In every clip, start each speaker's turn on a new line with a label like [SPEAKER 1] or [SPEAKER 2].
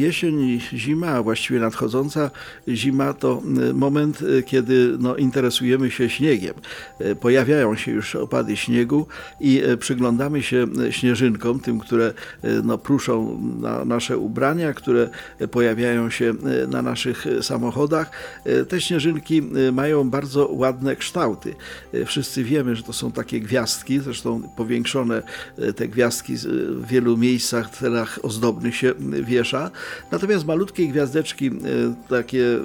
[SPEAKER 1] Jesień, zima, a właściwie nadchodząca zima to y, moment, y, kiedy no, interesujemy się śniegiem. Y, Pojawiają się już opady śniegu i przyglądamy się śnieżynkom, tym, które no, pruszą na nasze ubrania, które pojawiają się na naszych samochodach. Te śnieżynki mają bardzo ładne kształty. Wszyscy wiemy, że to są takie gwiazdki, zresztą powiększone te gwiazdki w wielu miejscach, celach ozdobnych się wiesza. Natomiast malutkie gwiazdeczki, y, takie y,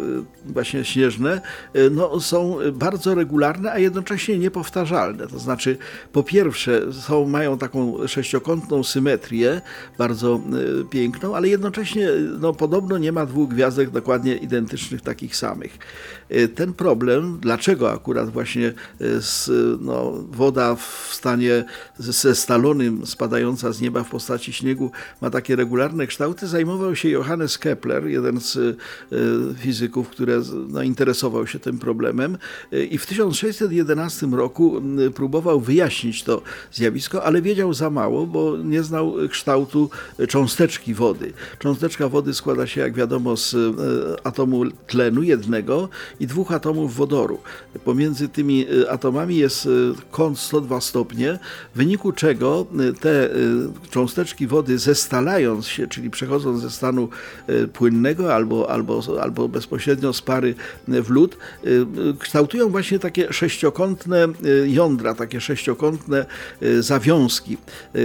[SPEAKER 1] właśnie śnieżne, y, no, są bardzo regularne, a jednocześnie niepowtarzalne. To znaczy, po pierwsze, są, mają taką sześciokątną symetrię, bardzo piękną, ale jednocześnie no, podobno nie ma dwóch gwiazdek dokładnie identycznych, takich samych. Ten problem, dlaczego akurat właśnie z, no, woda w stanie ze stalonym spadająca z nieba w postaci śniegu ma takie regularne kształty, zajmował się Johannes Kepler, jeden z y, fizyków, który no, interesował się tym problemem Y, i w 1611 roku próbował wyjaśnić to zjawisko, ale wiedział za mało, bo nie znał kształtu cząsteczki wody. Cząsteczka wody składa się, jak wiadomo, z y, atomu tlenu jednego i dwóch atomów wodoru. Pomiędzy tymi atomami jest kąt 102 stopnie, w wyniku czego te cząsteczki wody zestalając się, czyli przechodząc ze stanu y, płynnego albo, albo, albo bezpośrednio z pary w lód, y, kształtują właśnie takie sześciokątne y, jądra, takie sześciokątne zawiązki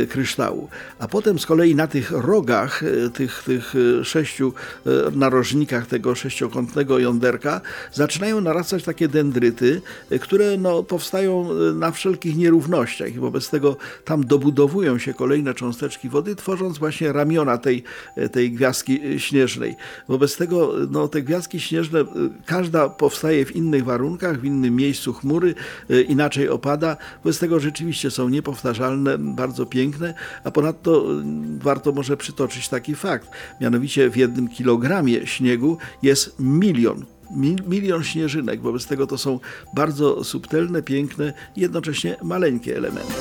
[SPEAKER 1] kryształu. A potem z kolei na tych rogach, tych, tych sześciu narożnikach tego sześciokątnego jąderka zaczynają narastać takie dendryty, które no, powstają na wszelkich nierównościach i wobec tego tam dobudowują się kolejne cząsteczki wody, tworząc właśnie ramiona tej, tej gwiazdki y, śnieżnej. Wobec tego y, no, te gwiazdki śnieżne, y, każda powstaje w innych warunkach, w innym miejscu chmury, inaczej opada. Wobec tego rzeczywiście są niepowtarzalne, bardzo piękne, a ponadto warto może przytoczyć taki fakt. Mianowicie w jednym kilogramie śniegu jest milion mi- milion śnieżynek. Wobec tego to są bardzo subtelne, piękne i jednocześnie maleńkie elementy.